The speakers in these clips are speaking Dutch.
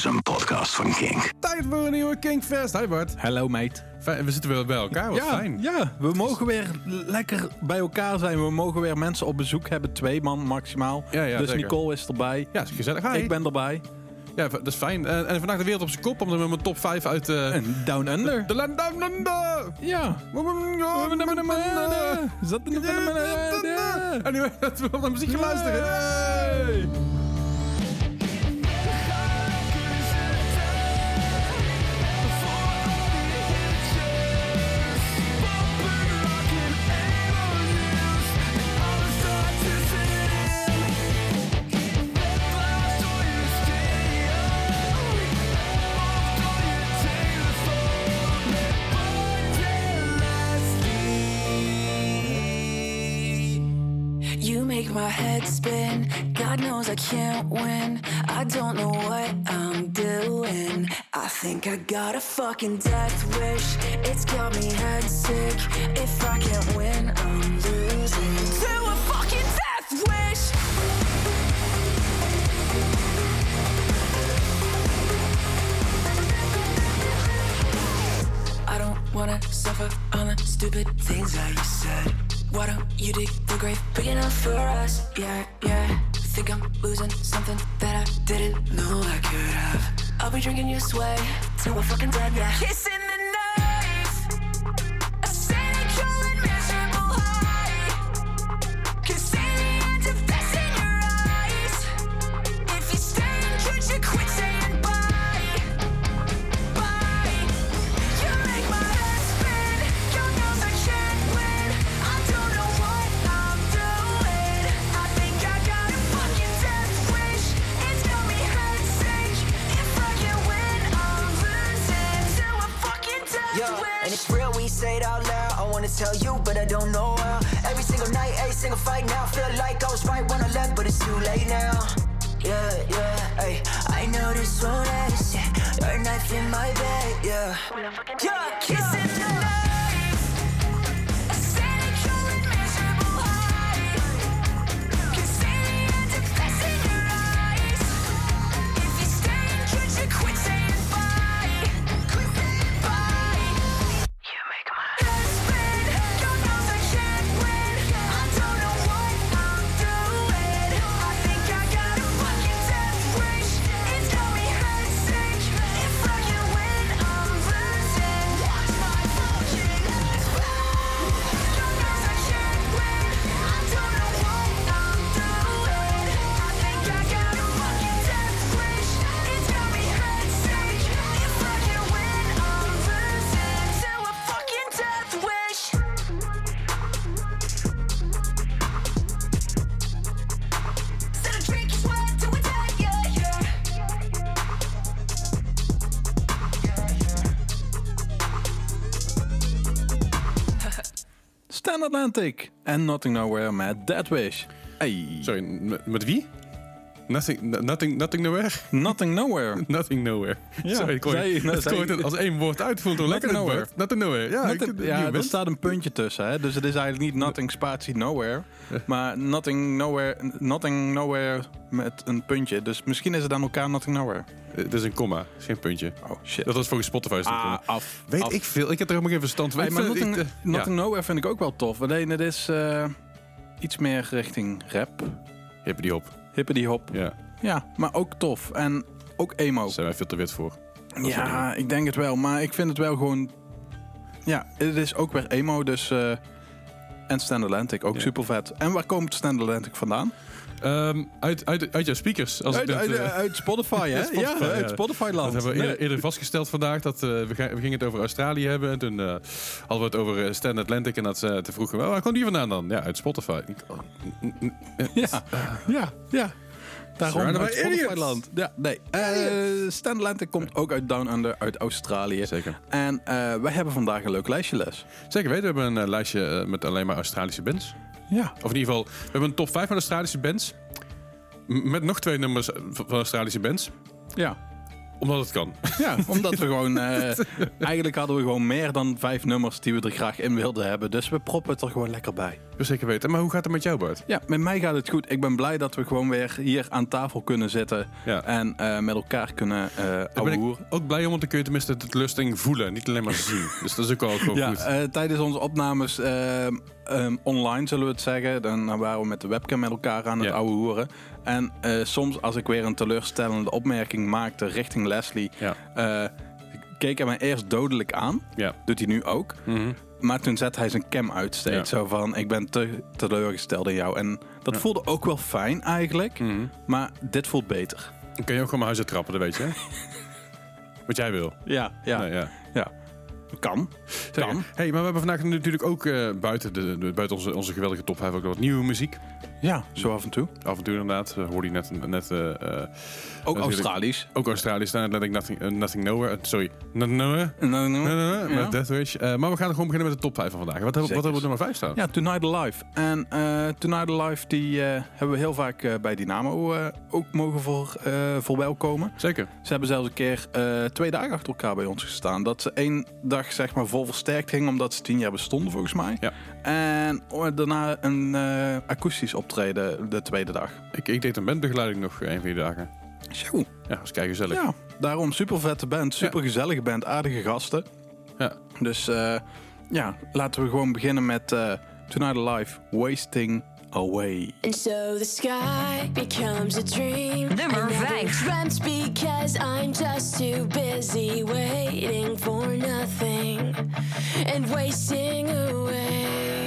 is een podcast van Kink. Tijd voor een nieuwe Kinkfest. Hi Bart. Hallo mate. Fijn, we zitten weer bij elkaar, wat ja, fijn. ja, we mogen weer lekker bij elkaar zijn. We mogen weer mensen op bezoek hebben. Twee man maximaal. Ja, ja, dus zeker. Nicole is erbij. Ja, is gezellig. Hi. Ik ben erbij. Ja, dat is fijn. En, en vandaag de wereld op zijn kop, omdat we met mijn top 5 uit... eh En Down Under. de land down under. Ja. Zat in de Anyway, laten we naar muziek gaan luisteren. Hey. My head spin. God knows I can't win. I don't know what I'm doing. I think I got a fucking death wish. It's got me head sick. If I can't win, I'm losing. To a fucking death wish. I don't wanna suffer on the stupid things that you said. Why don't you dig the grave big enough for us? Yeah, yeah. Think I'm losing something that I didn't know I could have. I'll be drinking your sway till we're fucking dead, yeah. Kissing the Wanna tell you, but I don't know how. Every single night, every single fight now. Feel like I was right when I left, but it's too late now. Yeah, yeah, ay. I know this won't last. Yeah. Your knife in my bed, yeah. Yeah, Kissing Atlantic. En Nothing Nowhere met Dead Wish. Hey. Sorry, met, wie? Nothing, no- nothing, nothing nowhere? Nothing Nowhere. Nothing nowhere. Ja, Sorry, ik zij- het zij- gooit het als één woord uit. Voelt het wel lekker nowhere. Nothing nowhere. Ja, ik, ja, er staat een puntje tussen. Hè? Dus het is eigenlijk niet Nothing spatie Nowhere. Maar Nothing Nowhere, nothing nowhere met een puntje. Dus misschien is het aan elkaar Nothing Nowhere. Het is een komma, geen puntje. Oh shit. Dat was volgens Spotify. is een Ah, komma. af. Weet af. ik veel. Ik heb er helemaal geen verstand van. Hey, maar vind- Nothing, ik, eh, Nothing ja. Nowhere vind ik ook wel tof. Alleen het is eh, iets meer richting rap. Hippe die op. Hippity hop. Ja, Ja, maar ook tof. En ook emo. daar zijn wij veel te wit voor. Ja, ik denk het wel. Maar ik vind het wel gewoon... Ja, het is ook weer emo. Dus... eh, en Stand Atlantic, ook Ja. super vet. En waar komt Stand Atlantic vandaan? Ehm, uit, uit, uit jouw speakers. Als Uit, uit, eh, uit Spotify, hè? Spotify, ja, ja. uit Spotify-land. Dat hebben we Nee. eerder, eerder vastgesteld vandaag. Dat, eh, we, we gingen het over Australië hebben. En toen eh, hadden we het over Stand Atlantic. En dat ze te vroegen, "Wel, waar kwam die vandaan dan? Ja, uit Spotify. Oh, Ja, ja, ja. Daarom uit? Spotify-land. Ja, nee. Uh, Stand Atlantic komt ook uit Down Under, uit Australië. Zeker. En wij hebben vandaag een leuk lijstje les. Zeker weten. We hebben een lijstje met alleen maar Australische bands. Ja. Of in ieder geval, we hebben een top 5 van Australische bands. M- Met nog twee nummers van Australische bands. Ja. Omdat het kan. Ja, omdat we gewoon... eh, eigenlijk hadden we gewoon meer dan vijf nummers die we er graag in wilden hebben. Dus we proppen het er gewoon lekker bij. Zeker weten. Maar hoe gaat het met jou, Bart? Ja, met mij gaat het goed. Ik ben blij dat we gewoon weer hier aan tafel kunnen zitten. Ja. En eh, met elkaar kunnen ouwehoeren. ook blij om, want dan kun je tenminste de lusting voelen. Niet alleen maar zien. dus dat is ook wel gewoon Ja, goed. tijdens onze opnames ehm, online, zullen we het zeggen. Dan waren we met de webcam met elkaar aan het Ja. ouwe hoeren. En eh, soms als ik weer een teleurstellende opmerking maakte richting Leslie... Ja. eh, keek hij mij eerst dodelijk aan. Ja. Doet hij nu ook. Mhm. Maar toen zette hij zijn cam uit steeds. Ja. Zo van, ik ben te teleurgesteld in jou. En dat Ja. voelde ook wel fijn eigenlijk. Mhm. Maar dit voelt beter. Dan kun je ook gewoon mijn huis uittrappen, dat weet je. Wat jij wil. Ja, ja, Nee, ja. ja. Kan. Zeker. Kan. Hey, maar we hebben vandaag natuurlijk ook eh, buiten, de, de- buiten onze, onze geweldige top 5 ook wat nieuwe muziek. Ja, zo af en toe. Af en toe inderdaad. Uh, hoorde je net, net eh, Ook. Australisch. ook Australië staan. Let ik nothing, eh, nothing Nowhere. eh, sorry. Nothing Nowhere. Nou, nou, Ja. Met Death Wish. Eh, maar we gaan gewoon beginnen met de top 5 van vandaag. Wat, hebben, wat hebben we op nummer 5 staan? Ja, Tonight Alive. En Tonight Alive die hebben we heel vaak bij Dynamo ook mogen voor, verwelkomen. Zeker. Ze hebben zelfs een keer twee dagen achter elkaar bij ons gestaan. Dat ze één dag zeg maar vol versterkt gingen, omdat ze tien jaar bestonden volgens mij. Ja. En oh, daarna een akoestisch optreden de tweede dag. Ik, ik deed een bandbegeleiding nog een van die dagen. Zo. Ja, dat is kei gezellig. Ja, daarom super vette band, super gezellige band, aardige gasten. Ja. Dus eh, ja, laten we gewoon beginnen met eh, Tonight Alive, Wasting Away. And so the sky becomes a dream. Nummer vijf. because I'm just too busy waiting for nothing and wasting away.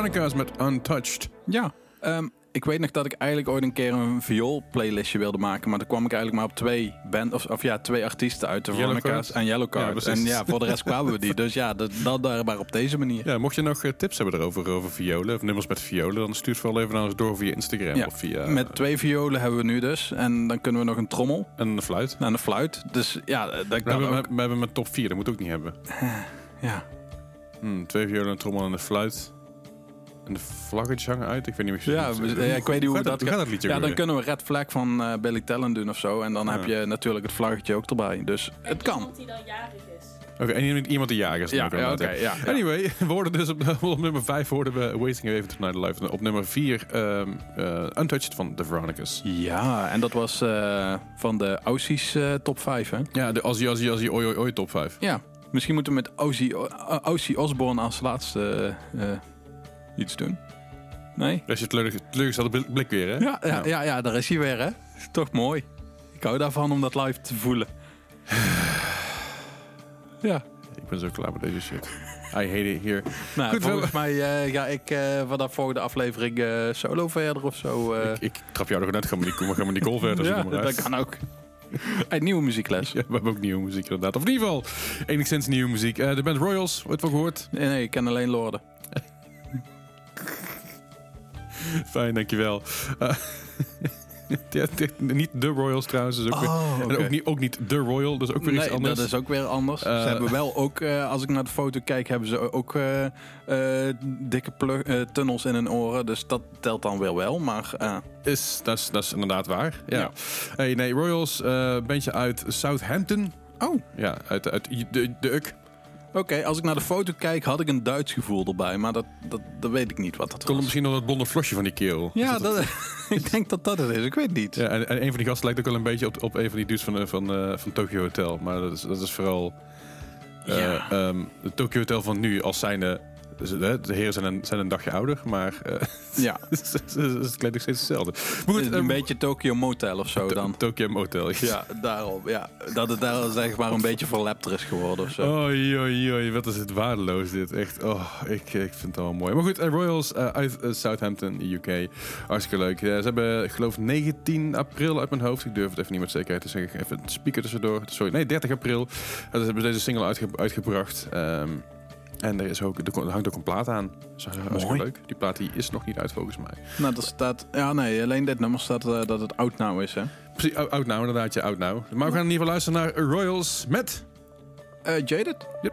De Veronica's met Untouched. Ja, ehm, ik weet nog dat ik eigenlijk ooit een keer een viool-playlistje wilde maken. Maar toen kwam ik eigenlijk maar op twee, band, of, of ja, twee artiesten uit. De Veronica's en Yellow Ja, en ja, voor de rest kwamen we die. Dus ja, dat, dat daar maar op deze manier. Ja, mocht je nog eh, tips hebben erover, over violen, of nummers met violen, dan stuur het vooral even naar ons door via Instagram Ja, of via... Met twee violen hebben we nu dus. En dan kunnen we nog een trommel En een fluit. en een fluit. Dus ja, dat We kan hebben, ook. we, we hebben met top 4, dat moet ook niet hebben. Ja. Hmm, twee violen, een trommel en een fluit. En de vlaggetje hangen uit. Ik weet niet meer. Ja, we- ja, ik weet niet hoe gaat dat Hoe gaat dat liedje Ja, dan kunnen we Red Flag van eh, Billy Talent doen of zo. En dan Ja. heb je natuurlijk het vlaggetje ook erbij. Dus het kan. Iemand die dan jarig is. Oké, en iemand- iemand die jager is. Ja, dan ook ja, ja. Anyway, we worden dus op, op nummer 5 hoorden we Wasting Away Tonight Live. En Op nummer 4 Untouched van The Veronicas. Ja, en dat was eh, van de Aussies eh, top 5, hè? Ja, de Ozzy Ozzy Ozzy Oi Oi Oi top 5. Ja, misschien moeten we met Ozzy, O- Ozzy Osbourne als laatste eh, eh, iets doen. Nee? Dat is je teleur- teleurgestelde blik- blik weer, hè? Ja, ja, ja, ja, daar is hij weer, hè? Is toch mooi. Ik hou daarvan om dat live te voelen. Ja, Ik ben zo klaar met deze shit. I hate it here. nou, Goed, we volgens mij eh, ga ik eh vanaf volgende aflevering eh, solo verder of zo. Ik, ik trap jou er net, ga maar die, ga maar die call verder. ja, dat kan ook. Een nieuwe muziekles. Ja, we hebben ook nieuwe muziek inderdaad. Of in ieder geval, enigszins nieuwe muziek. De band Royals, ooit van gehoord? Nee, nee, ik ken alleen Lorden. Fijn, dankjewel. Dit- niet de Royals trouwens. Is ook weer, Oh, En ook niet, ook niet de Royal, dus ook weer iets nee, anders. dat is ook weer anders. Eh, ze hebben wel ook, eh, als ik naar de foto kijk, hebben ze ook dikke tunnels in hun oren. Dus dat telt dan weer wel. Maar Is, dat, is, dat is inderdaad waar. Ja. Ja. Hey, nee, Royals, eh bandje uit Southampton. oh, Ja, uit, uit de, de UK. Oké. Als ik naar de foto kijk, had ik een Duits gevoel erbij. Maar dat, dat, dat weet ik niet wat dat Komt was. misschien nog dat blonde flosje van die keel. Ja, dat- dat, ik denk dat dat het is. Ik weet niet. ja en, en een van die gasten lijkt ook wel een beetje op, op een van die dudes van, eh, van, eh, van Tokyo Hotel. Maar dat is, dat is vooral Ja. ehm, het Tokyo Hotel van nu als zijnde dus, eh, de heren zijn een, zijn een dagje ouder, maar eh, Ja, het klinkt nog steeds hetzelfde. Maar goed, een ehm, beetje Tokyo Motel of zo To- dan. Tokyo Motel. Ja, daarom. Ja. Dat het daar zeg maar een beetje verlepter is geworden of zo. Oei, oei, oei, wat is het waardeloos dit. Echt, oh, ik, ik vind het wel mooi. Maar goed, eh, Royals uit Southampton, UK. Hartstikke leuk. Ja, ze hebben, ik geloof, 19 april uit mijn hoofd. Ik durf het even niet met zekerheid te zeggen. Even een speaker tussendoor. Sorry, nee, 30 april. Uh, ze hebben deze single uitge- uitgebracht. Ehm, en er, is ook, er hangt ook een plaat aan. Dat is hartstikke leuk. Die plaat die is nog niet uit volgens mij. Nou, dat staat... Ja, nee, alleen dit nummer staat eh, dat het oud nou is, hè. Precies, oud nou inderdaad, ja, oud nou. Maar we gaan in ieder geval luisteren naar Royals met... Eh, Jaded? I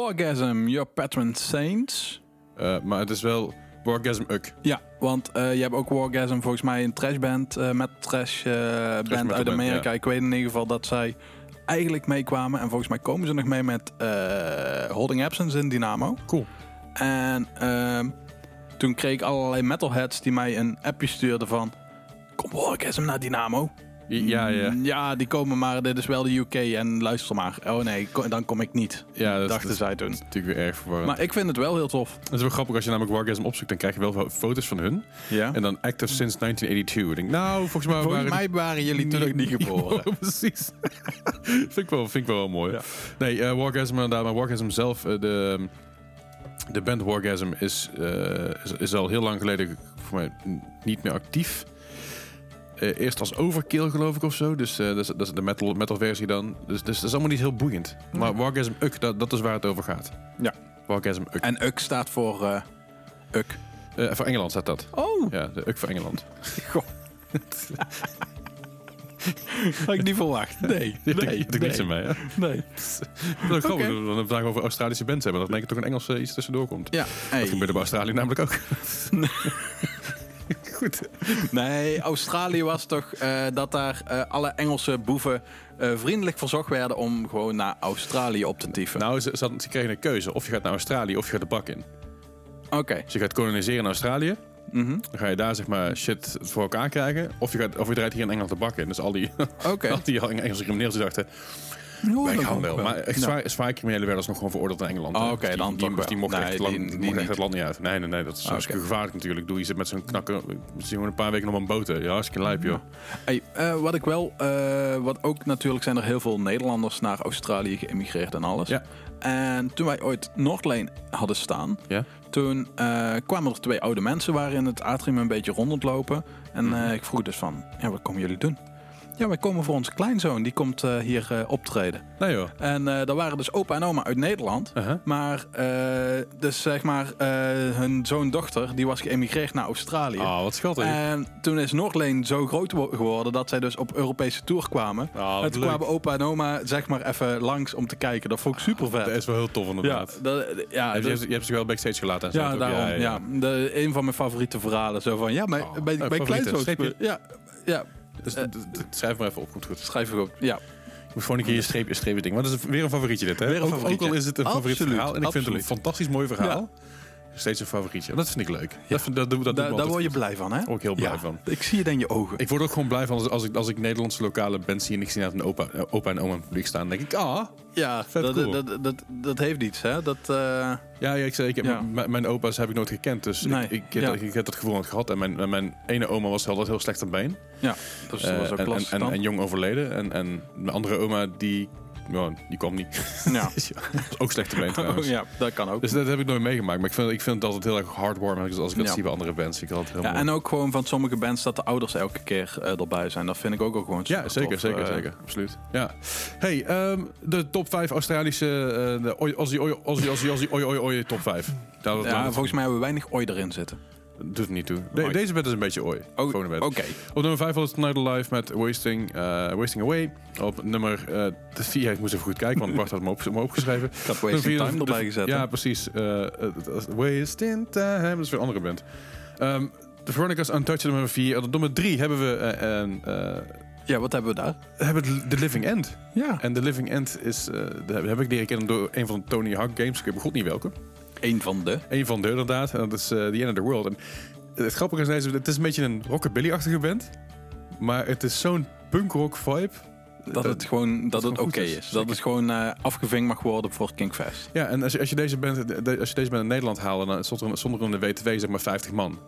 Wargasm, Your Patron Saints. Eh, maar het is wel Wargasm Uk. Ja, want eh, je hebt ook Wargasm volgens mij een trashband, eh met trash band uit band, Amerika. ja. Ik weet in ieder geval dat zij eigenlijk meekwamen. En volgens mij komen ze nog mee met eh, Holding Absence in Dynamo. Cool. En ehm, toen kreeg ik allerlei metalheads die mij een appje stuurden van... Kom Wargasm naar Dynamo. Ja, ja. Mm, Ja, die komen maar, dit is wel de UK en luister maar. Oh nee, ko- dan kom ik niet. ja dat, dachten dat- zij toen. Dat is natuurlijk weer erg verwarrend. Maar ik vind het wel heel tof. Het is wel grappig als je namelijk Wargasm opzoekt, dan krijg je wel foto's van hun. Ja. En dan active since 1982. Ik denk, nou, volgens mij Volgens waren mij waren jullie toen ook niet geboren. Precies. vind, ik wel, vind ik wel wel mooi. Ja. Nee, eh, Wargasm inderdaad, maar Wargasm zelf, eh, de, de band Wargasm is, eh, is, is al heel lang geleden voor mij n- niet meer actief. Eh, eerst als Overkill geloof ik of zo. Dus eh, dat, is, dat is de metal, metal versie dan. Dus, dus dat is allemaal niet heel boeiend. Maar Wargasm Uk, dat, dat is waar het over gaat. Ja. Wargasm Uk. En UK staat voor eh UK. Voor Engeland staat dat. Oh, Ja, de Uk voor Engeland. had ik niet verwacht. Nee, Nee, nee, nee, niets in mij, hè? nee. Dat is grappig, over Australische bands hebben. Dat denk ik toch een Engelse iets tussendoor komt. Ja, hey. Dat gebeurde bij Australië namelijk ook. Goed. Nee, Australië was toch eh, dat daar eh, alle Engelse boeven eh, vriendelijk verzocht werden om gewoon naar Australië op te tieven. Nou, ze, ze, kregen een keuze. Of je gaat naar Australië of je gaat de bak in. Oké. Dus je gaat koloniseren in Australië. Mhm. Dan ga je daar zeg maar shit voor elkaar krijgen. Of je, gaat, of je draait hier in Engeland de bak in. Dus al die, al die Engelse criminelen die dachten, wij gaan wel. Maar echt zwaar, zwaar criminelen werden alsnog gewoon veroordeeld in Engeland. Oh, oké, Dus die, dan die, die, mochten Nee, echt, die- het land niet uit. Nee, nee, nee. Dat is hartstikke Oké. gevaarlijk natuurlijk. Doe je zit met zo'n knakker. Misschien gewoon een paar weken nog op een boot. hè. Ja, hartstikke lijp, joh. Hey, eh, wat ik wel, eh, wat ook natuurlijk zijn er heel veel Nederlanders naar Australië geëmigreerd en alles. Ja. En toen wij ooit Noordlane hadden staan, Ja? toen eh, kwamen er twee oude mensen waren in het atrium een beetje rond het lopen. En Mhm. ik vroeg dus van, ja, wat komen jullie doen? Ja, wij komen voor onze kleinzoon, die komt eh, hier eh, optreden. Nee joh. En eh daar waren dus opa en oma uit Nederland. Uh-huh. Maar, dus zeg maar, hun zoon-dochter, die was geëmigreerd naar Australië. Ah, wat schattig. En toen is Noordleen zo groot wo- geworden dat zij dus op Europese tour kwamen. Ah, en toen kwamen opa en oma zeg maar even langs om te kijken. Dat vond ik super vet. Dat is wel heel tof ja, inderdaad. dat, ja, je, dat- hebt, je hebt ze wel backstage gelaten en zo. ja, daarom. Ja, De, een van mijn favoriete verhalen. Zo van, ja, mijn, Oh, kleinzoon. Ja, ja, Dus, d- schrijf maar even op, komt goed. schrijf ik ook. Ja, Ik moet gewoon een keer je streepje, streepje ding. Want dat is weer een favorietje dit, hè? Weer een Ook- favorietje. Ook, al is het een favoriet verhaal. En ik vind het een fantastisch mooi verhaal. Steeds een favorietje. En dat vind ik leuk. Dat, dat, daar, word je blij van, hè? Daar word ik heel blij Ja, van. Ik zie het in je ogen. Ik word ook gewoon blij van als, als, ik, als ik Nederlandse lokale bands zie en ik zie net een opa, eh, opa en oma in het publiek staan. Dan denk ik, ah, ja, dat, cool. dat, dat, heeft iets, hè? Dat, eh, Ja, ja ik, zei, ik heb, Ja. m- mijn opa's heb ik nooit gekend. Dus Nee, ik, ik, heb ja. ik heb dat gevoel nooit gehad. En mijn, mijn ene oma was altijd heel slecht aan been. ja, dat Eh, was ook en, en, lastig en, en jong overleden. En, en mijn andere oma, die, ja, die kwam niet. ja. Dus ja, was ook slecht aan been trouwens. Ja, dat kan ook. Dus dat heb ik nooit meegemaakt. Maar ik vind, ik vind het altijd heel erg heartwarming als als ik dat Ja. zie bij andere bands. Ik heel Ja, mooi. en ook gewoon van sommige bands dat de ouders elke keer eh, erbij zijn. Dat vind ik ook, ook gewoon Ja, zeker, tof. zeker, Eh, zeker. Absoluut. Ja. Hey, ehm, de top 5 Australische... eh de Aussie, Aussie, Aussie, Aussie, oi, oi, oi, top 5. Daar, Ja, volgens mij hebben we weinig ooit erin zitten. Doet het niet toe. De- deze bed is een beetje oi. Oh. Oké. Op nummer 5 was Tonight Alive met Wasting, eh, Wasting Away. Op nummer 4, ik moest even goed kijken, want Bart had me, op, me opgeschreven. Ik had Wasting vier, Time de- erbij gezet. Ja, precies. Eh, eh, Wasting Time, dat is weer een andere band. Ehm The Veronica's Untouched nummer 4. Op nummer 3 hebben we eh, een, eh, ja, wat hebben we daar? hebben we The Living End. Ja. En The Living End is, eh, dat heb ik leren kennen door een van de Tony Hawk games. Ik heb god niet welke. Een van de. Een van de inderdaad. En dat is eh, The End of the World. En het grappige is het is een beetje een rockabilly-achtige band. Maar het is zo'n punkrock vibe. Dat het gewoon dat het oké is. is. Dat het gewoon eh afgeving mag worden voor Kingfest. Ja, en als je, als je, deze, band, als je deze band in Nederland haalde, dan stond er, stond er in de WTW zeg maar 50 man.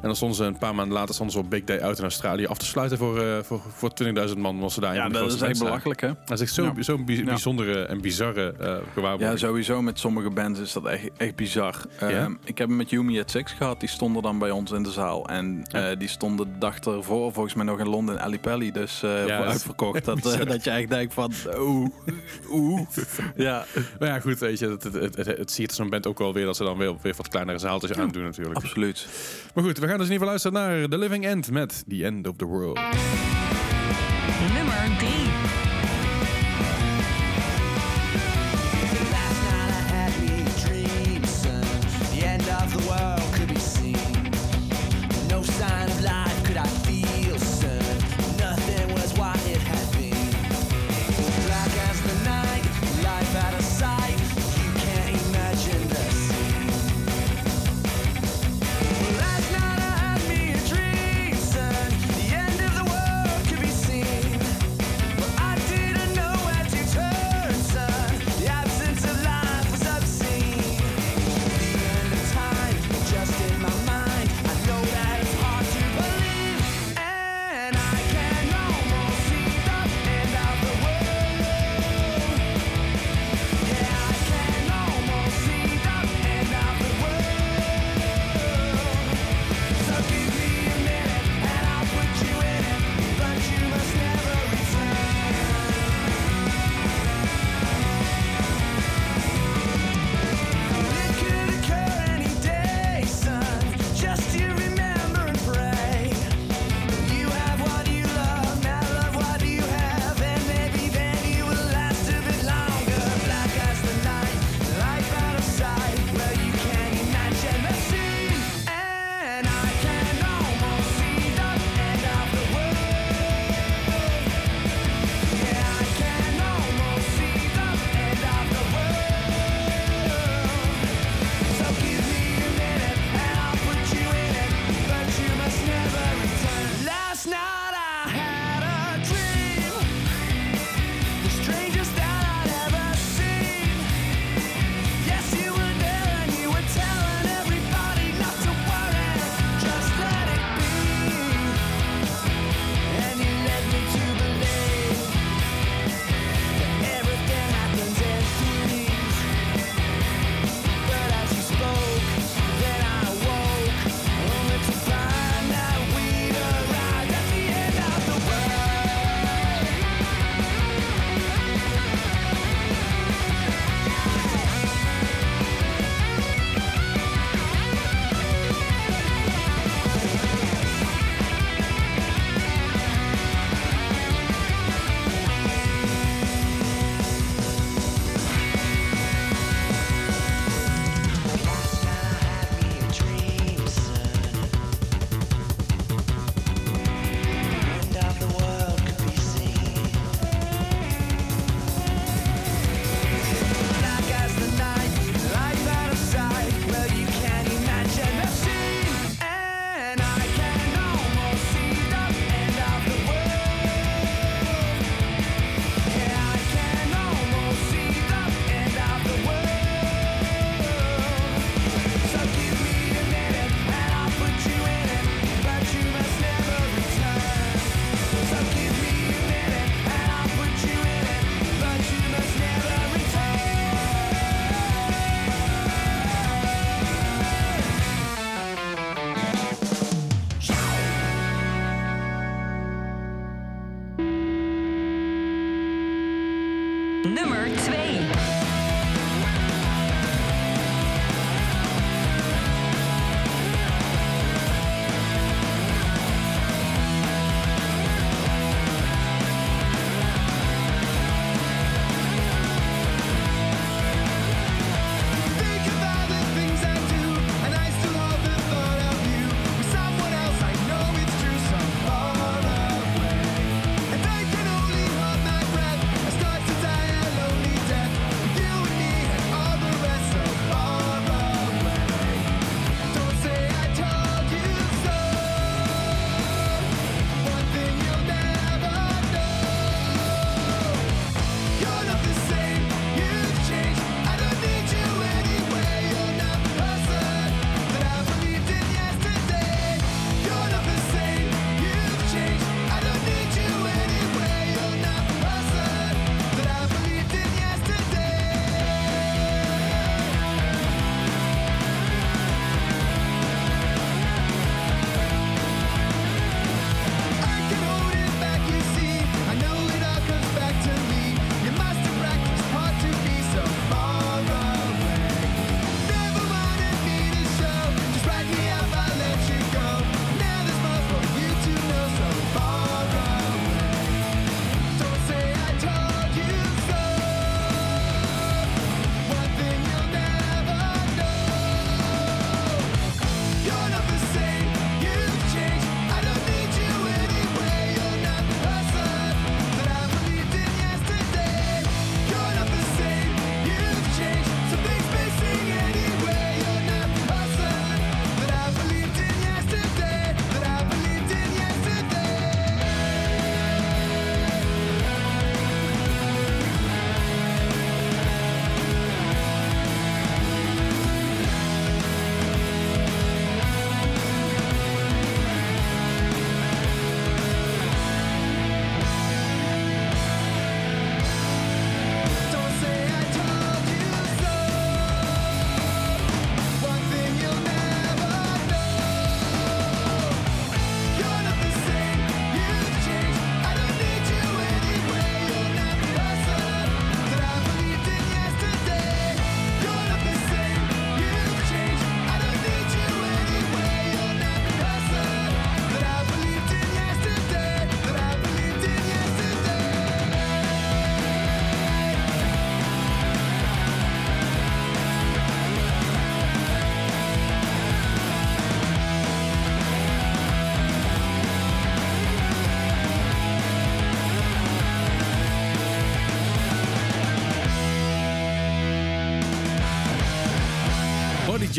En dan stonden ze een paar maanden later stonden ze op Big Day uit in Australië af te sluiten voor, eh, voor, voor 20.000 man. Was ze daar Ja, dat is echt belachelijk, hè? Dat is echt zo'n Ja. zo'n bi- Ja. bijzondere en bizarre gewaarwording. Ja, sowieso met sommige bands is dat echt, echt bizar. Ehm, ik heb hem met Yumi at Six gehad. Die stonden dan bij ons in de zaal. En eh, die stonden de dag ervoor volgens mij nog in Londen in Ali Pally. Dus uitverkocht. Dat, dat je echt denkt van... Oeh, oeh. Ja, Maar ja, goed, weet je, het, het, het, het, ziet zo'n band ook wel weer dat ze dan weer, weer wat kleinere zaaltjes aandoen natuurlijk. absoluut. Maar goed, we gaan dus geval luisteren naar The Living End met The End of the World.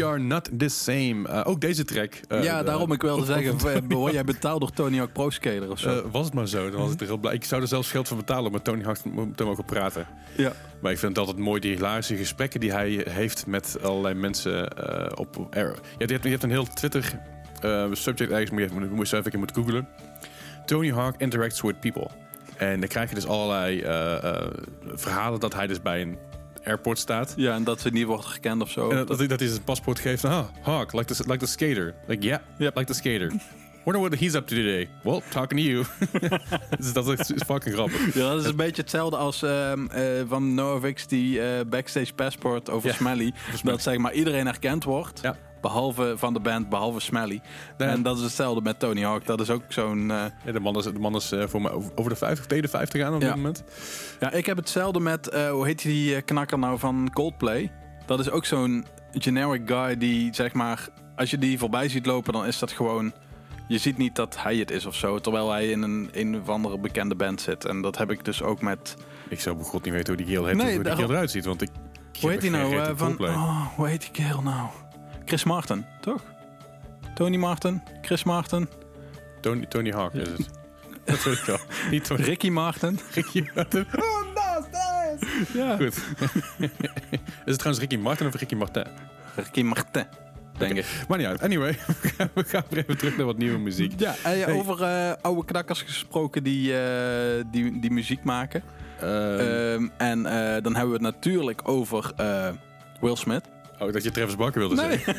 We Are Not The Same. Eh, ook deze track. eh, ja, eh, daarom ik wilde zeggen, word jij betaald door Tony Hawk Pro Skater of zo? was het maar zo, dan was ik er heel blij. Ik zou er zelfs geld voor betalen om met Tony Hawk te mogen praten. ja. Maar ik vind het altijd mooi, die hilarische gesprekken die hij heeft met allerlei mensen op... Er, ja, je, hebt, je hebt een heel Twitter subject ergens, moet je, moet je even moeten googlen. Tony Hawk interacts with people. En dan krijg je dus allerlei verhalen dat hij dus bij een airport staat. ja, en dat ze niet wordt gekend of zo. En dat, hij- dat hij zijn paspoort geeft. Ah, Hawk, like the, like the skater. Like, yeah, like the skater. Wonder what he's up to today. Well, talking to you. dus dat is, is fucking grappig. Ja, dat is een beetje hetzelfde als ehm, eh, van Novix die eh, backstage passport over Ja, Smelly. Dat zeg maar iedereen herkend wordt. Ja. Behalve van de band, behalve Smelly. En dat is hetzelfde met Tony Hawk. Dat is ook zo'n... eh, Ja, de man is, de man is voor mij over de 50, tegen de 50 aan op Ja. dit moment. Ja, ik heb hetzelfde met, hoe heet die knakker nou van Coldplay? Dat is ook zo'n generic guy die, zeg maar, als je die voorbij ziet lopen, dan is dat gewoon... Je ziet niet dat hij het is of zo, terwijl hij in een, een of andere bekende band zit. En dat heb ik dus ook met... Ik zou bij god niet weten hoe die keel heet Nee, of hoe die keel eruit ziet. Want ik, Hoe heet die geen nou? eh, van, oh, hoe heet die kerel nou? Chris Martin, toch? Tony Martin? Chris Martin? Tony, Tony Hawk is het. Dat weet ik wel. Niet Tony Ricky Martin? Ricky Martin. Oh, Ja. Goed. is het trouwens Ricky Martin of Ricky Martin? Ricky Martin, denk ik. Maar niet uit. Anyway, we gaan, we gaan weer even terug naar wat nieuwe muziek. Ja, Hey. over eh, oude knakkers gesproken die, eh, die, die muziek maken. Ehm, Ehm, en eh, dan hebben we het natuurlijk over eh, Will Smith. oh, dat je Travis Barker wilde zeggen.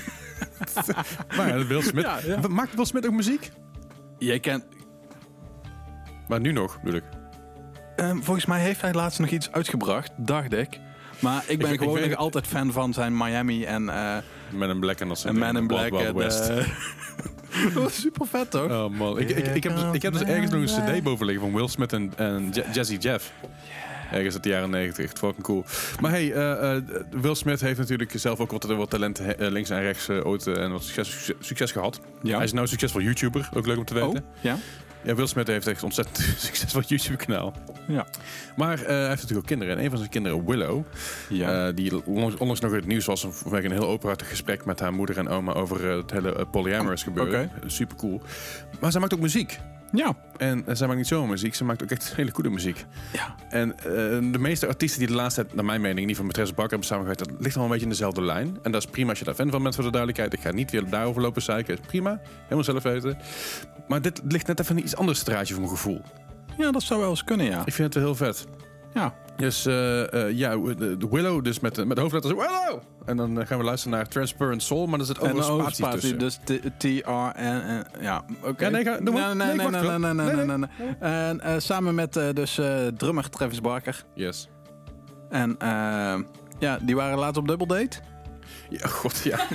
Maar ja, Will Smith. Ja, ja. Maakt Will Smith ook muziek? Jij kent... Maar nu nog, bedoel ik. ehm, volgens mij heeft hij laatst nog iets uitgebracht, dacht ik. Maar ik ben ik gewoon nog altijd fan van zijn Miami en, eh Man in Black en dat soort en Man in Black. Wild en, West. eh, dat was super vet, toch? Oh man, ik, ik, ik, heb, dus- ik heb dus ergens nog een cd boven liggen van Will Smith en, en Je- Jazzy Jeff. Ergens uit de jaren 90. Echt fucking cool. Maar hey, eh, eh, Will Smith heeft natuurlijk zelf ook wat, wat talent links en rechts ooit en wat succes, succes gehad. Ja. Hij is nou succesvol YouTuber, ook leuk om te weten. Oh, ja? Ja, Will Smith heeft echt een ontzettend succesvol YouTube-kanaal. Ja. Maar eh, hij heeft natuurlijk ook kinderen. En een van zijn kinderen, Willow, Ja. eh, die onlangs, nog in het nieuws was vanwege een heel openhartig gesprek met haar moeder en oma over eh, het hele polyamorous gebeuren. Super cool. Maar zij maakt ook muziek. Ja. En eh, zij maakt niet zomaar muziek, ze maakt ook echt hele goede muziek. Ja. En eh, de meeste artiesten die de laatste tijd, naar mijn mening, niet van met Travis Barker hebben samengewerkt, dat ligt allemaal een beetje in dezelfde lijn. En dat is prima als je daar fan van bent, voor de duidelijkheid. Ik ga niet weer daarover lopen zeiken. Is prima, helemaal zelf weten. Maar dit ligt net even een iets anders straatje voor mijn gevoel. ja, dat zou wel eens kunnen, ja. Ik vind het wel heel vet. Ja. Dus eh, eh, ja, Willow, dus met, met de hoofdletters Willow! En dan eh, gaan we luisteren naar Transparent Soul, maar er zit ook En een spatie tussen. dus T-R-N... Ja, oké. Nee. Nee, Nee, nee, nee, nee, nee. En samen met dus drummer Travis Barker. Yes. En eh, ja, die waren laatst op double date. Ja, god, ja.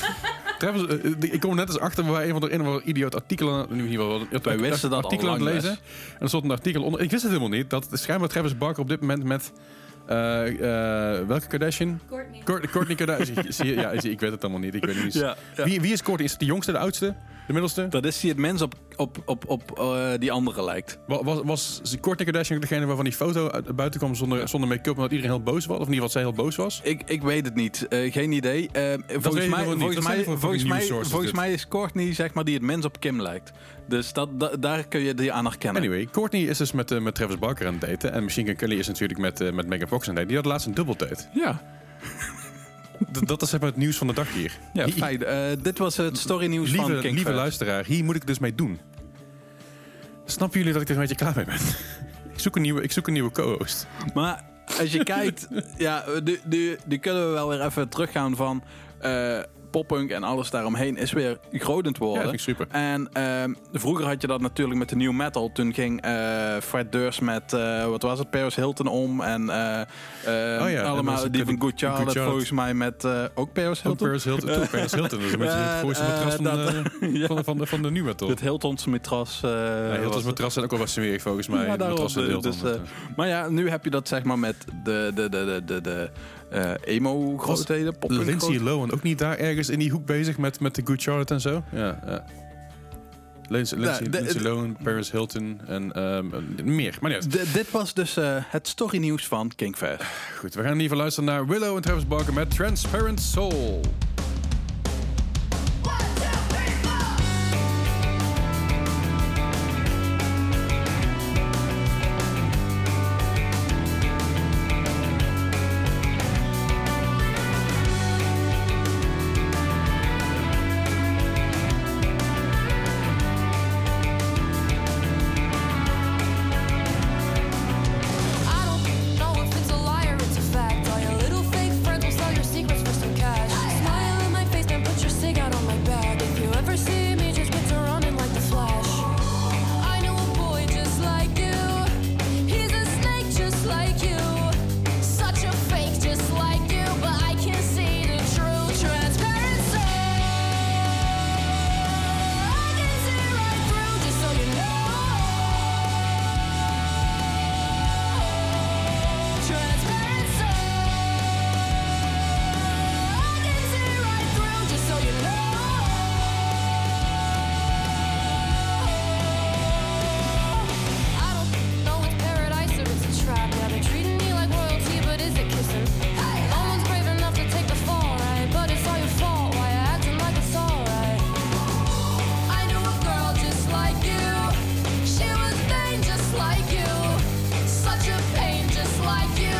Travis, eh, ik kom net eens achter waar een van de een of andere idioot artikelen... Nu hier wel, Wij wisten dat artikelen aan het lezen. En er stond een artikel onder. Ik wist het helemaal niet. Dat schijnbaar Travis Barker op dit moment met... eh, eh, welke Kardashian? Courtney. Courtney, Courtney Kardashian. Zie je? ja, zie- ik weet het allemaal niet. Ik weet niet. Ja, ja. Wie, wie is Courtney? Is het de jongste, de oudste, de middelste? Dat is die het mens op, op, op, op eh, die andere lijkt. Wa- Was, was Courtney Kardashian degene waarvan die foto uit- buiten kwam zonder, zonder make-up, omdat iedereen heel boos was? Of in ieder geval zij heel boos was? Ik, ik weet het niet. Geen idee. Volgens mij, niet. volgens mij, volgens mij, volgens mij is Courtney zeg maar die het mens op Kim lijkt. Dus dat, da- daar kun je die aan herkennen. Anyway, Courtney is dus met, eh, met Travis Barker aan het daten. En Machine Gun Kelly is natuurlijk met, eh, met Megan Fox aan het daten. Die had laatst een dubbel date. Ja, D- dat is zeg maar het nieuws van de dag hier. ja fijn. Eh, dit was het storynieuws van Lieve, King lieve luisteraar, hier moet ik dus mee doen. Snappen jullie dat ik er een beetje klaar mee ben? ik, zoek een nieuwe, ik zoek een nieuwe co-host. Maar als je kijkt, ja, die, die, die kunnen we wel weer even teruggaan van poppunk en alles daaromheen is weer groot aan het Ja, worden. vind ik super. En ehm, vroeger had je dat natuurlijk met de new metal. Toen ging eh Fred Durst met, eh, wat was het, Paris Hilton om. En eh, eh, Oh ja, en allemaal die van Good Charlotte, volgens mij met ook Paris Ook Hilton. Paris Hilton. Toch, Paris Hilton. Dat is een beetje het eh, matras van, dat- ja. van, de, van, de, van de nu metal. Het Hilton's matras. Ja, was Hilton's matras zijn ook wel wat smerig volgens mij. Ja, De daarom. Dus, maar ja, nu heb je dat zeg maar met de, de, de, de, de, de eh, emo-grootheden. Lindsay Lohan ook niet daar ergens in die hoek bezig met, met de Good Charlotte en zo? Ja, ja. Lindsay, Lindsay, de- Lindsay Lohan, Paris Hilton en ehm, meer. Maar niet dit was dus eh, het storynieuws van King Fast. Goed, we gaan in ieder geval luisteren naar Willow en Travis Barker met Transparent Soul. like you.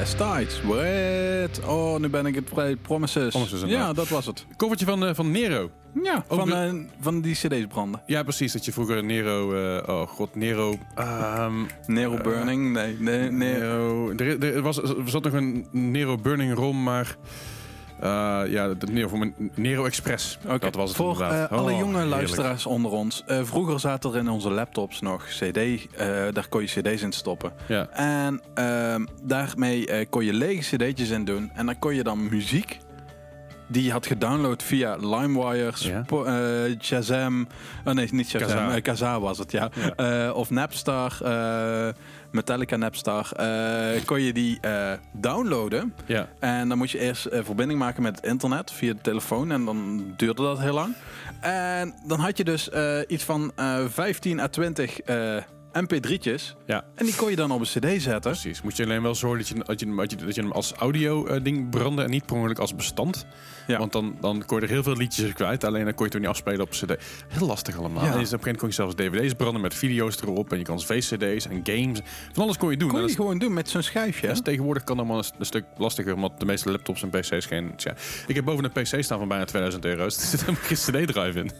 Glass Tides. Oh, nu ben ik het vrij. Promises. Promises, ja, dat was het. Koffertje van, eh, van Nero. Ja, Ook van, de- eh, van die cd's branden. Ja, precies. Dat je vroeger Nero... eh, oh god, Nero... ehm, Nero Burning? Nee, nee, nee. Nero... Er, er, was, er zat nog een Nero Burning ROM, maar... eh, ja, de Nero, voor mijn Nero Express. Dat was het Voor inderdaad. eh, alle Oh, jonge heerlijk. luisteraars onder ons. eh, vroeger zaten er in onze laptops nog cd. daar kon je cd's in stoppen. Ja. En ehm, daarmee kon je lege cd'tjes in doen. En dan kon je dan muziek die had gedownload via LimeWire, Ja. Eh, Shazam. Oh nee, niet Shazam. Kazaa. eh, Kazaa was het, ja. Eh, of Napstar. Metallica Napstar. kon je die downloaden. Ja. En dan moet je eerst verbinding maken met het internet via de telefoon. En dan duurde dat heel lang. En dan had je dus iets van eh 15 à 20 eh, mp3'tjes. Ja. En die kon je dan op een cd zetten. Precies. Moet je alleen wel zorgen dat je, dat je, hem- dat je, dat je hem als audio-ding brandde en niet per ongeluk als bestand. Ja. Want dan, dan kon je er heel veel liedjes kwijt. Alleen dan kon je het niet afspelen op cd. Heel lastig allemaal. Ja. En op een gegeven moment kon je zelfs dvd's branden met video's erop. En je kan vcd's en games. Van alles kon je doen. Kon je dat gewoon doen met zo'n schijfje. Ja, dus tegenwoordig kan dat allemaal een, een stuk lastiger, omdat de meeste laptops en pc's geen... Ik heb boven een pc staan van bijna 2000 euro. Dus er zit helemaal geen cd-drive in.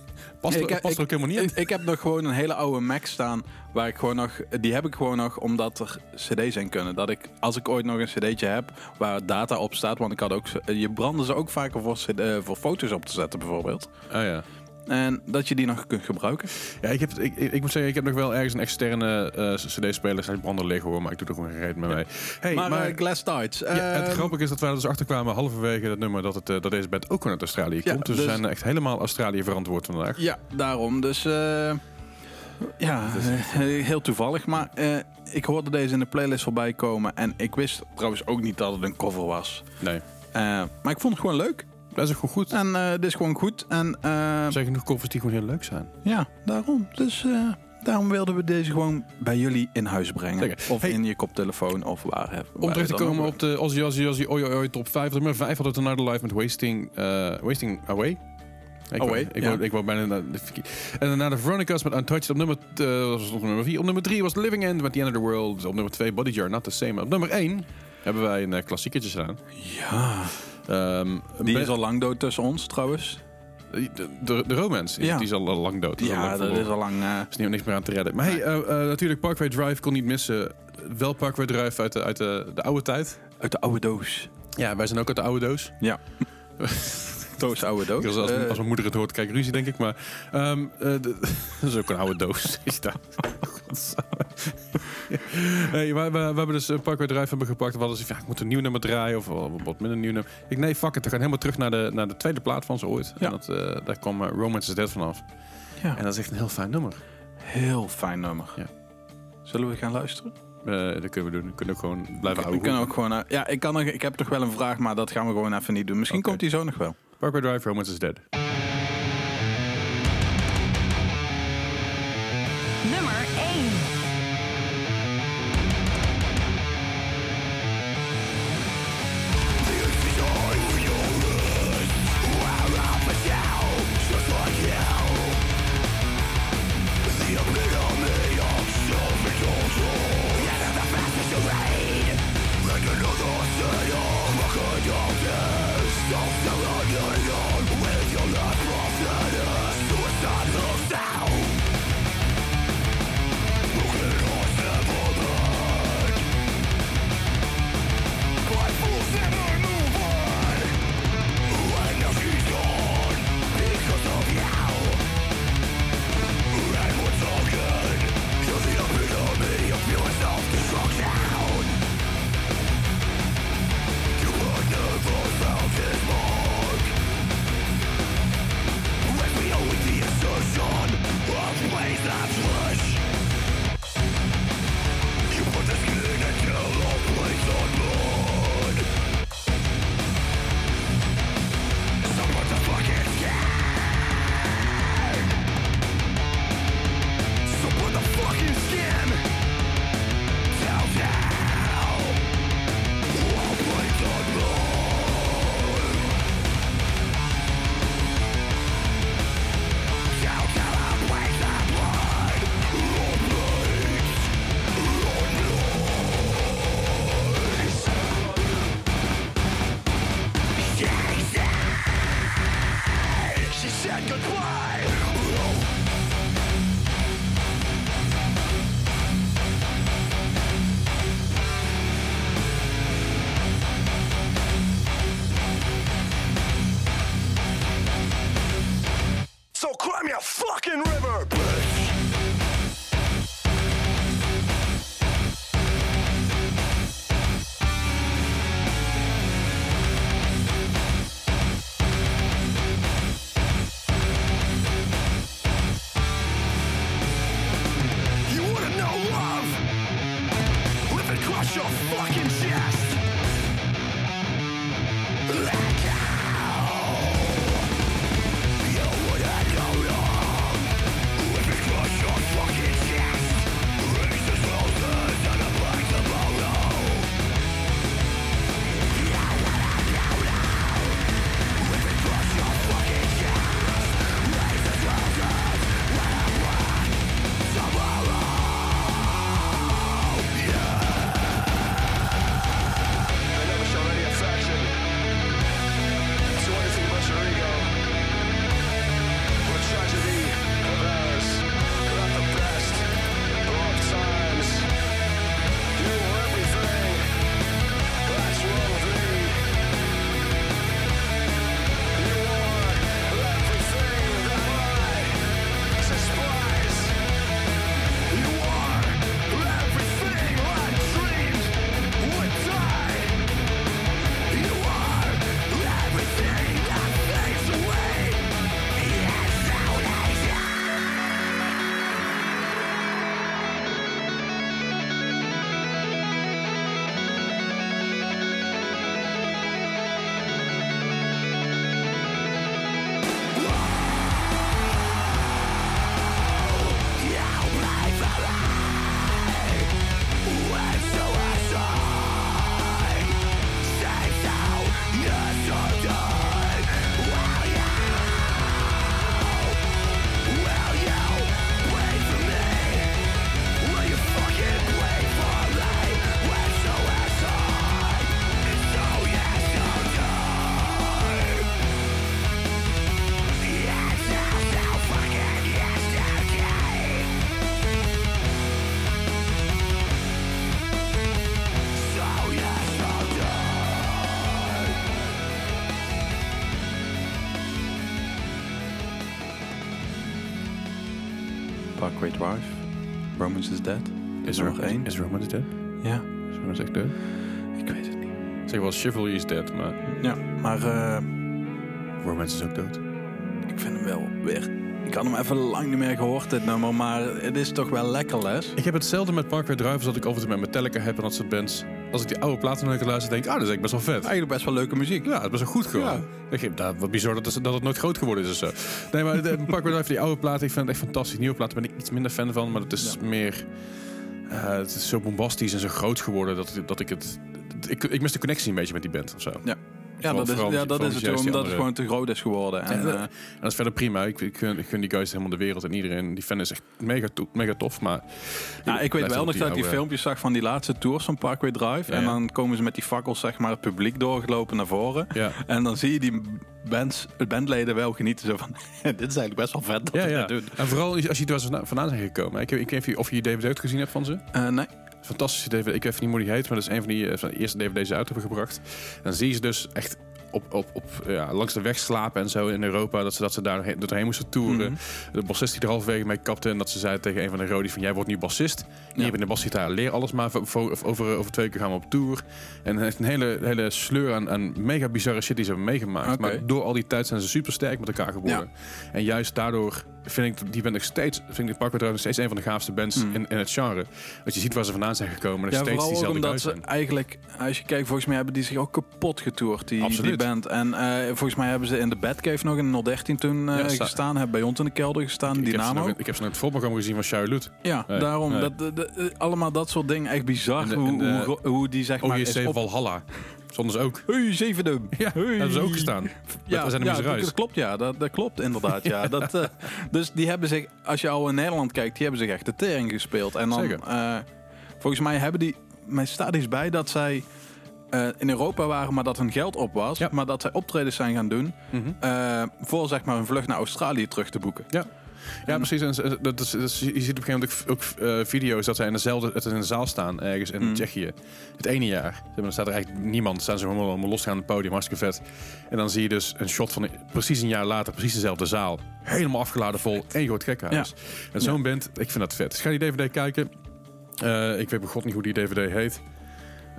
Past, Ik past er ook helemaal niet in. Ik, ik heb nog gewoon een hele oude Mac staan. Waar ik gewoon nog. Die heb ik gewoon nog omdat er CD's in kunnen. Dat ik, als ik ooit nog een CD'tje heb waar data op staat. Want ik had ook. Je brandde ze ook vaker voor, CD, voor foto's op te zetten, bijvoorbeeld. Oh ja. En dat je die nog kunt gebruiken. Ja, ik, heb, ik, ik, moet zeggen, ik heb nog wel ergens een externe eh, cd-speler. Zijn brander liggen hoor, maar ik doe er gewoon geen reet mee. Hey, maar maar eh, Glass Tides. ja, het ehm, grappige is dat wij er dus achterkwamen halverwege dat nummer dat, het, eh, dat deze band ook gewoon uit Australië Ja, komt. Dus, dus- we zijn echt helemaal Australië verantwoord vandaag. Ja, daarom. Dus ja, heel toevallig. Maar ik hoorde deze in de playlist voorbij komen. En ik wist trouwens ook niet dat het een cover was. Nee, maar ik vond het gewoon leuk. Dat is ook gewoon goed. En eh dit is gewoon goed. En eh, Er zijn genoeg covers die gewoon heel leuk zijn. ja, daarom. Dus eh, daarom wilden we deze gewoon bij jullie in huis brengen. Zeker. Of Hey. in je koptelefoon of waar. Om terug te komen op de Ozzy Ozzy Ozzy Oi Oi Oi top 5. Nummer 5 had het Another Life met Wasting, Wasting Away. Ik Away, wou- ik, ja. wou, ik wou bijna naar de En daarna de Veronicas met Untouched op nummer, eh, was op nummer 4. Op nummer 3 was Living End met The End of the World. Op nummer 2 Body Jar, Not the Same. Op nummer 1 hebben wij een uh, klassiekertje staan. Ja, Ehm, die is al lang dood tussen ons trouwens. de, de, de Romance, Ja. die is al lang dood. Al Ja, lang dat is al lang... eh, Er is niet- niks meer aan te redden. Maar hey, eh, eh, natuurlijk Parkway Drive kon niet missen. Wel Parkway Drive uit de, uit de, de oude tijd. uit de oude doos. Ja, wij zijn ook uit de oude doos. Ja. doos, oude doos. Als, als, Eh, als mijn moeder het hoort, kijk ruzie, denk ik. Maar ehm, eh, de- dat is ook een oude doos. Is dat? hey, we, we, we hebben dus een Parkway Drive hebben gepakt. We hadden van, ja, ik moet een nieuw nummer draaien. Of wat minder nieuw nummer. Ik nee, fuck it. We gaan helemaal terug naar de, naar de tweede plaat van ze ooit. Ja. En dat, eh, daar kwam eh, Romance is Dead vanaf. ja. En dat is echt een heel fijn nummer. Heel fijn nummer. Ja. Zullen we gaan luisteren? Dat kunnen we doen. We kunnen ook gewoon blijven we houden. kunnen ook gewoon... ja, ik, kan nog, ik heb toch wel een vraag, maar dat gaan we gewoon even niet doen. Misschien komt die zo nog wel. Parkway Drive, Romance is Dead. Is Dead. Is er nog één? Is Romance dead? Ja, Is Romance echt dead? ik weet het niet. Zeg wel, Chivalry is dead, maar Ja, maar eh, Romance is ook dood. ik vind hem wel weer... Ik had hem even lang niet meer gehoord, dit nummer, maar het is toch wel lekker, Les. Ik heb hetzelfde met Parkway Drive als dat ik en toe met Metallica heb en dat soort bands. Als ik die oude platen nog een keer luister, denk ik, ah, dat is eigenlijk best wel vet. Eigenlijk best wel leuke muziek. Ja, het is best wel goed gewoon. Ik dat, wat bizar dat, het- dat het nooit groot geworden is of zo. Nee, maar de Parkway Drive, die oude platen, ik vind het echt fantastisch. Nieuwe platen ben ik iets minder fan van, maar het is meer... eh, het is zo bombastisch en zo groot geworden dat, ik- dat ik het... Ik, ik mis de connectie een beetje met die band of zo. Ja. Ja, dat is, vooral- ja, dat is het, omdat het gewoon te groot is geworden. En, Ja, eh, En dat is verder prima. Ik, ik, gun, ik gun die guys helemaal de wereld en iedereen. Die fan is echt mega, to- mega tof, maar... Ja, ik weet wel nog dat ik die filmpjes zag van die laatste tours van Parkway Drive. Ja, En dan komen ze met die fakkels zeg maar het publiek doorgelopen naar voren. Ja. En dan zie je die bands, bandleden wel genieten zo van... dit is eigenlijk best wel vet dat Ja, ja. doen. En vooral als je ze vandaan- zijn gekomen. Ik, ik weet niet of je die DVD gezien hebt van ze. Eh, nee. Fantastische DVD. Ik weet niet hoe die heet, maar dat is een van die, eh, van de eerste DVD's die ze uit hebben gebracht. Dan zie je ze dus echt op, op, op, ja, langs de weg slapen en zo in Europa. Dat ze, dat ze daar doorheen- moesten toeren. De bassist die er halverwege mee kapte. En dat ze zei tegen een van de rodies van... Jij wordt nu bassist. Je hebt in de basgitaar. Leer alles maar. Over, over twee keer gaan we op tour. En heeft een hele, hele sleur aan, aan mega bizarre shit die ze hebben meegemaakt. Maar door al die tijd zijn ze super sterk met elkaar geworden. En juist daardoor vind ik die band nog steeds... Vind ik Parkway Drive nog steeds een van de gaafste bands in, in het genre. Dat je ziet waar ze vandaan zijn gekomen. En Ja, steeds vooral ook omdat ze eigenlijk, als je kijkt, volgens mij hebben die zich ook kapot getoerd, die, die band. En eh, volgens mij hebben ze in de Batcave nog in 013 toen eh, Ja, sta- gestaan, hebben bij ons in de kelder gestaan, Ik heb, ze Dynamo. nog, ik heb ze nog in het voorprogramma gezien van Charlotte. Ja, Nee, daarom. Dat, de- de- allemaal dat soort dingen, echt bizar, En de- hoe, en hoe, hoe die zeg maar OJC is op... Valhalla. Zonder ze ook. Hey, zevende! Ja, Hey. hebben ze ook gestaan. Ja, we zijn ja dat, ja, dat klopt, ja. Dat, dat klopt inderdaad, ja. dat, eh, dus die hebben zich, als je al in Nederland kijkt, die hebben zich echt de tering gespeeld. En dan, eh, volgens mij hebben die, mij staat iets bij dat zij eh, in Europa waren, maar dat hun geld op was. Ja. Maar dat zij optredens zijn gaan doen Mhm. voor zeg maar een vlucht naar Australië terug te boeken. Ja. Ja, precies. En dat is, dat is- je ziet op een gegeven moment ook, ook eh, video's dat zij in dezelfde ze in een zaal staan, ergens in Mm. Tsjechië. Het ene jaar. Zeg maar, Dan staat er eigenlijk niemand. Staan ze gewoon allemaal losgaan op het podium, hartstikke vet. En dan zie je dus een shot van precies een jaar later, precies dezelfde zaal. Helemaal afgeladen vol, één groot gekhuis. En zo'n band, ik vind dat vet. Dus ga die DVD kijken. Eh, ik weet begot niet hoe die DVD heet.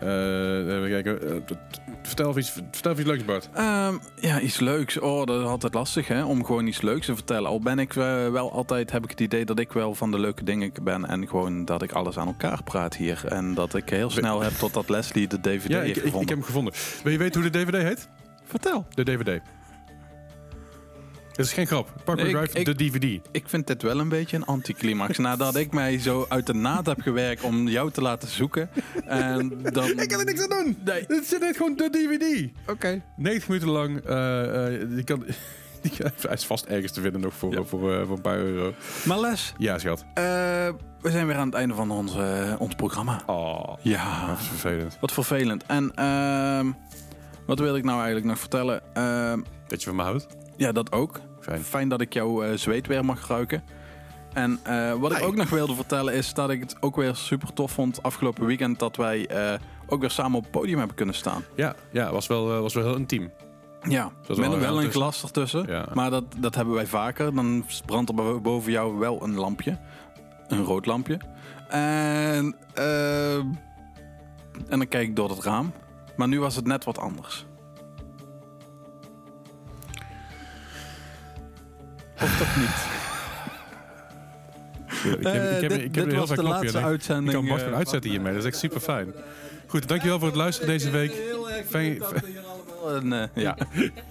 Eh, even kijken. Eh, vertel iets, vertel iets leuks, Bart. Ehm, ja, iets leuks. Oh, dat is altijd lastig, hè? Om gewoon iets leuks te vertellen. Al ben ik eh, wel altijd, heb ik het idee dat ik wel van de leuke dingen ben. En gewoon dat ik alles aan elkaar praat hier. En dat ik heel snel heb totdat Leslie de DVD Ja, ik, heeft ik, ik gevonden. heb hem gevonden. Wil je weten hoe de DVD heet? Vertel. De DVD. Het is geen grap. Parkway Ik- Drive, ik- de DVD. Ik vind dit wel een beetje een anticlimax. Nadat ik mij zo uit de naad heb gewerkt om jou te laten zoeken. En dan... Ik kan er niks aan doen. Nee. Het zit net gewoon de DVD. Oké. 90 minuten lang. eh, eh, die kan, die kan, hij is vast ergens te vinden nog voor, Ja. voor, eh, voor een paar euro. Maar Les, Ja, schat. eh, we zijn weer aan het einde van ons, ons programma. Oh, Ja. dat is vervelend. Wat vervelend. En ehm, wat wil ik nou eigenlijk nog vertellen? Ehm, Dat je van me houdt. ja, dat ook. Fijn. Fijn dat ik jouw eh, zweet weer mag ruiken. En eh, wat ik ook nog wilde vertellen is dat ik het ook weer super tof vond afgelopen weekend dat wij eh, ook weer samen op het podium hebben kunnen staan. Ja, ja was, wel, was wel heel intiem. Ja, was met wel wel, een glas ertussen. Ja. Maar dat, dat hebben wij vaker. Dan brandt er bo- boven jou wel een lampje. Een rood lampje. En, en dan kijk ik door het raam. Maar nu was het net wat anders. Of toch niet? Ik heb, Eh, ik heb, dit- ik heb dit was de laatste en uitzending, Ik kan Bart eh, gewoon uitzetten hiermee. Dat is echt super fijn. Goed, dankjewel voor het luisteren deze week. Fijn, En, eh, ja.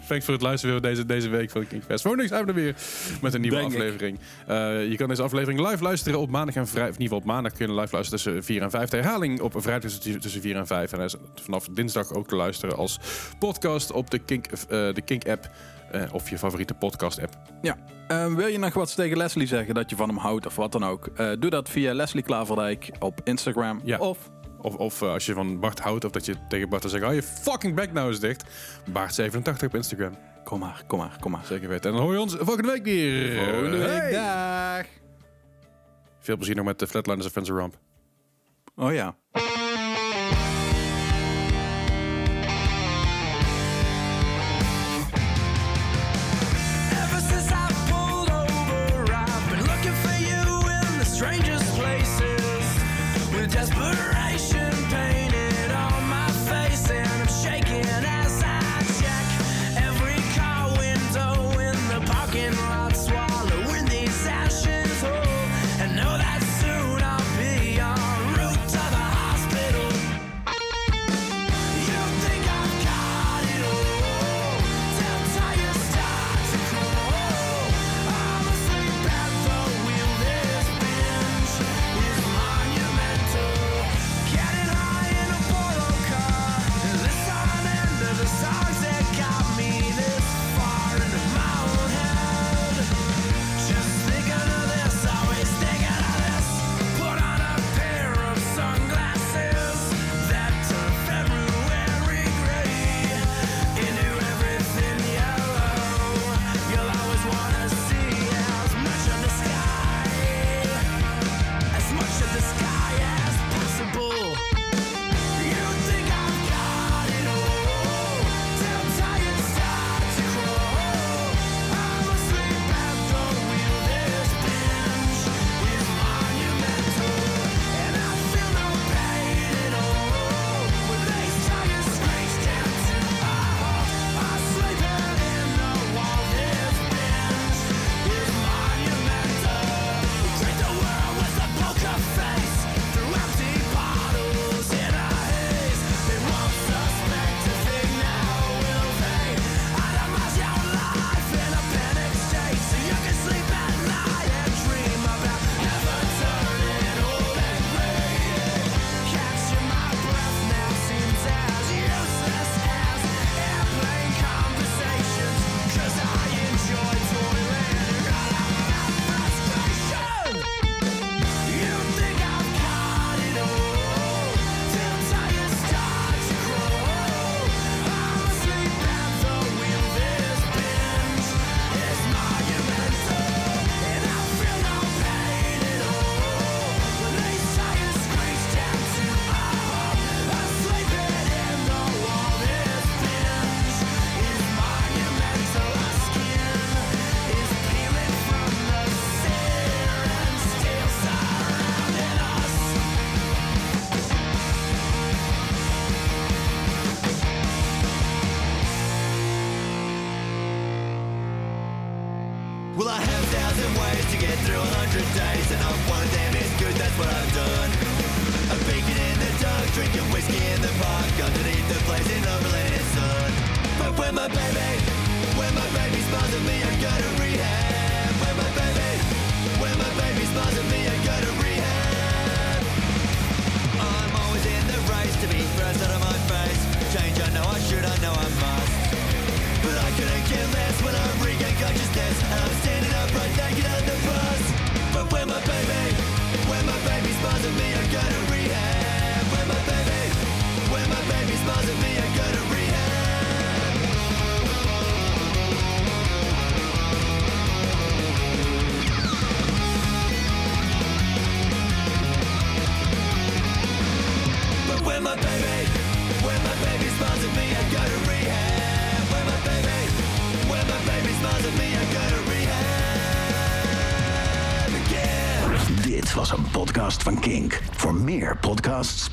Thanks voor het luisteren weer deze, deze week van Kingfest. Volgende week zijn we er weer met een nieuwe Denk aflevering. Eh, je kan deze aflevering live luisteren op maandag en vrijdag. In ieder geval op maandag kun je live luisteren tussen 4 en 5. De herhaling op vrijdag tussen, tussen 4 en 5. En hij is vanaf dinsdag ook te luisteren als podcast op de Kink, eh, de Kink app. Eh, of je favoriete podcast app. Ja. Eh, wil je nog wat tegen Leslie zeggen dat je van hem houdt of wat dan ook? Eh, doe dat via Leslie Klaverdijk op Instagram. Ja. Of Of, of eh, als je van Bart houdt, of dat je tegen Bart zegt: hou je fucking back nou eens dicht. Bart87 op Instagram. kom maar, kom maar, kom maar. Zeker weten. En dan hoor je ons volgende week weer. Volgende week. Hey. Dag. Veel plezier nog met de Flatliners of Fencer Ramp. Oh ja.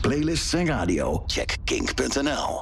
Playlists en radio, check kink.nl.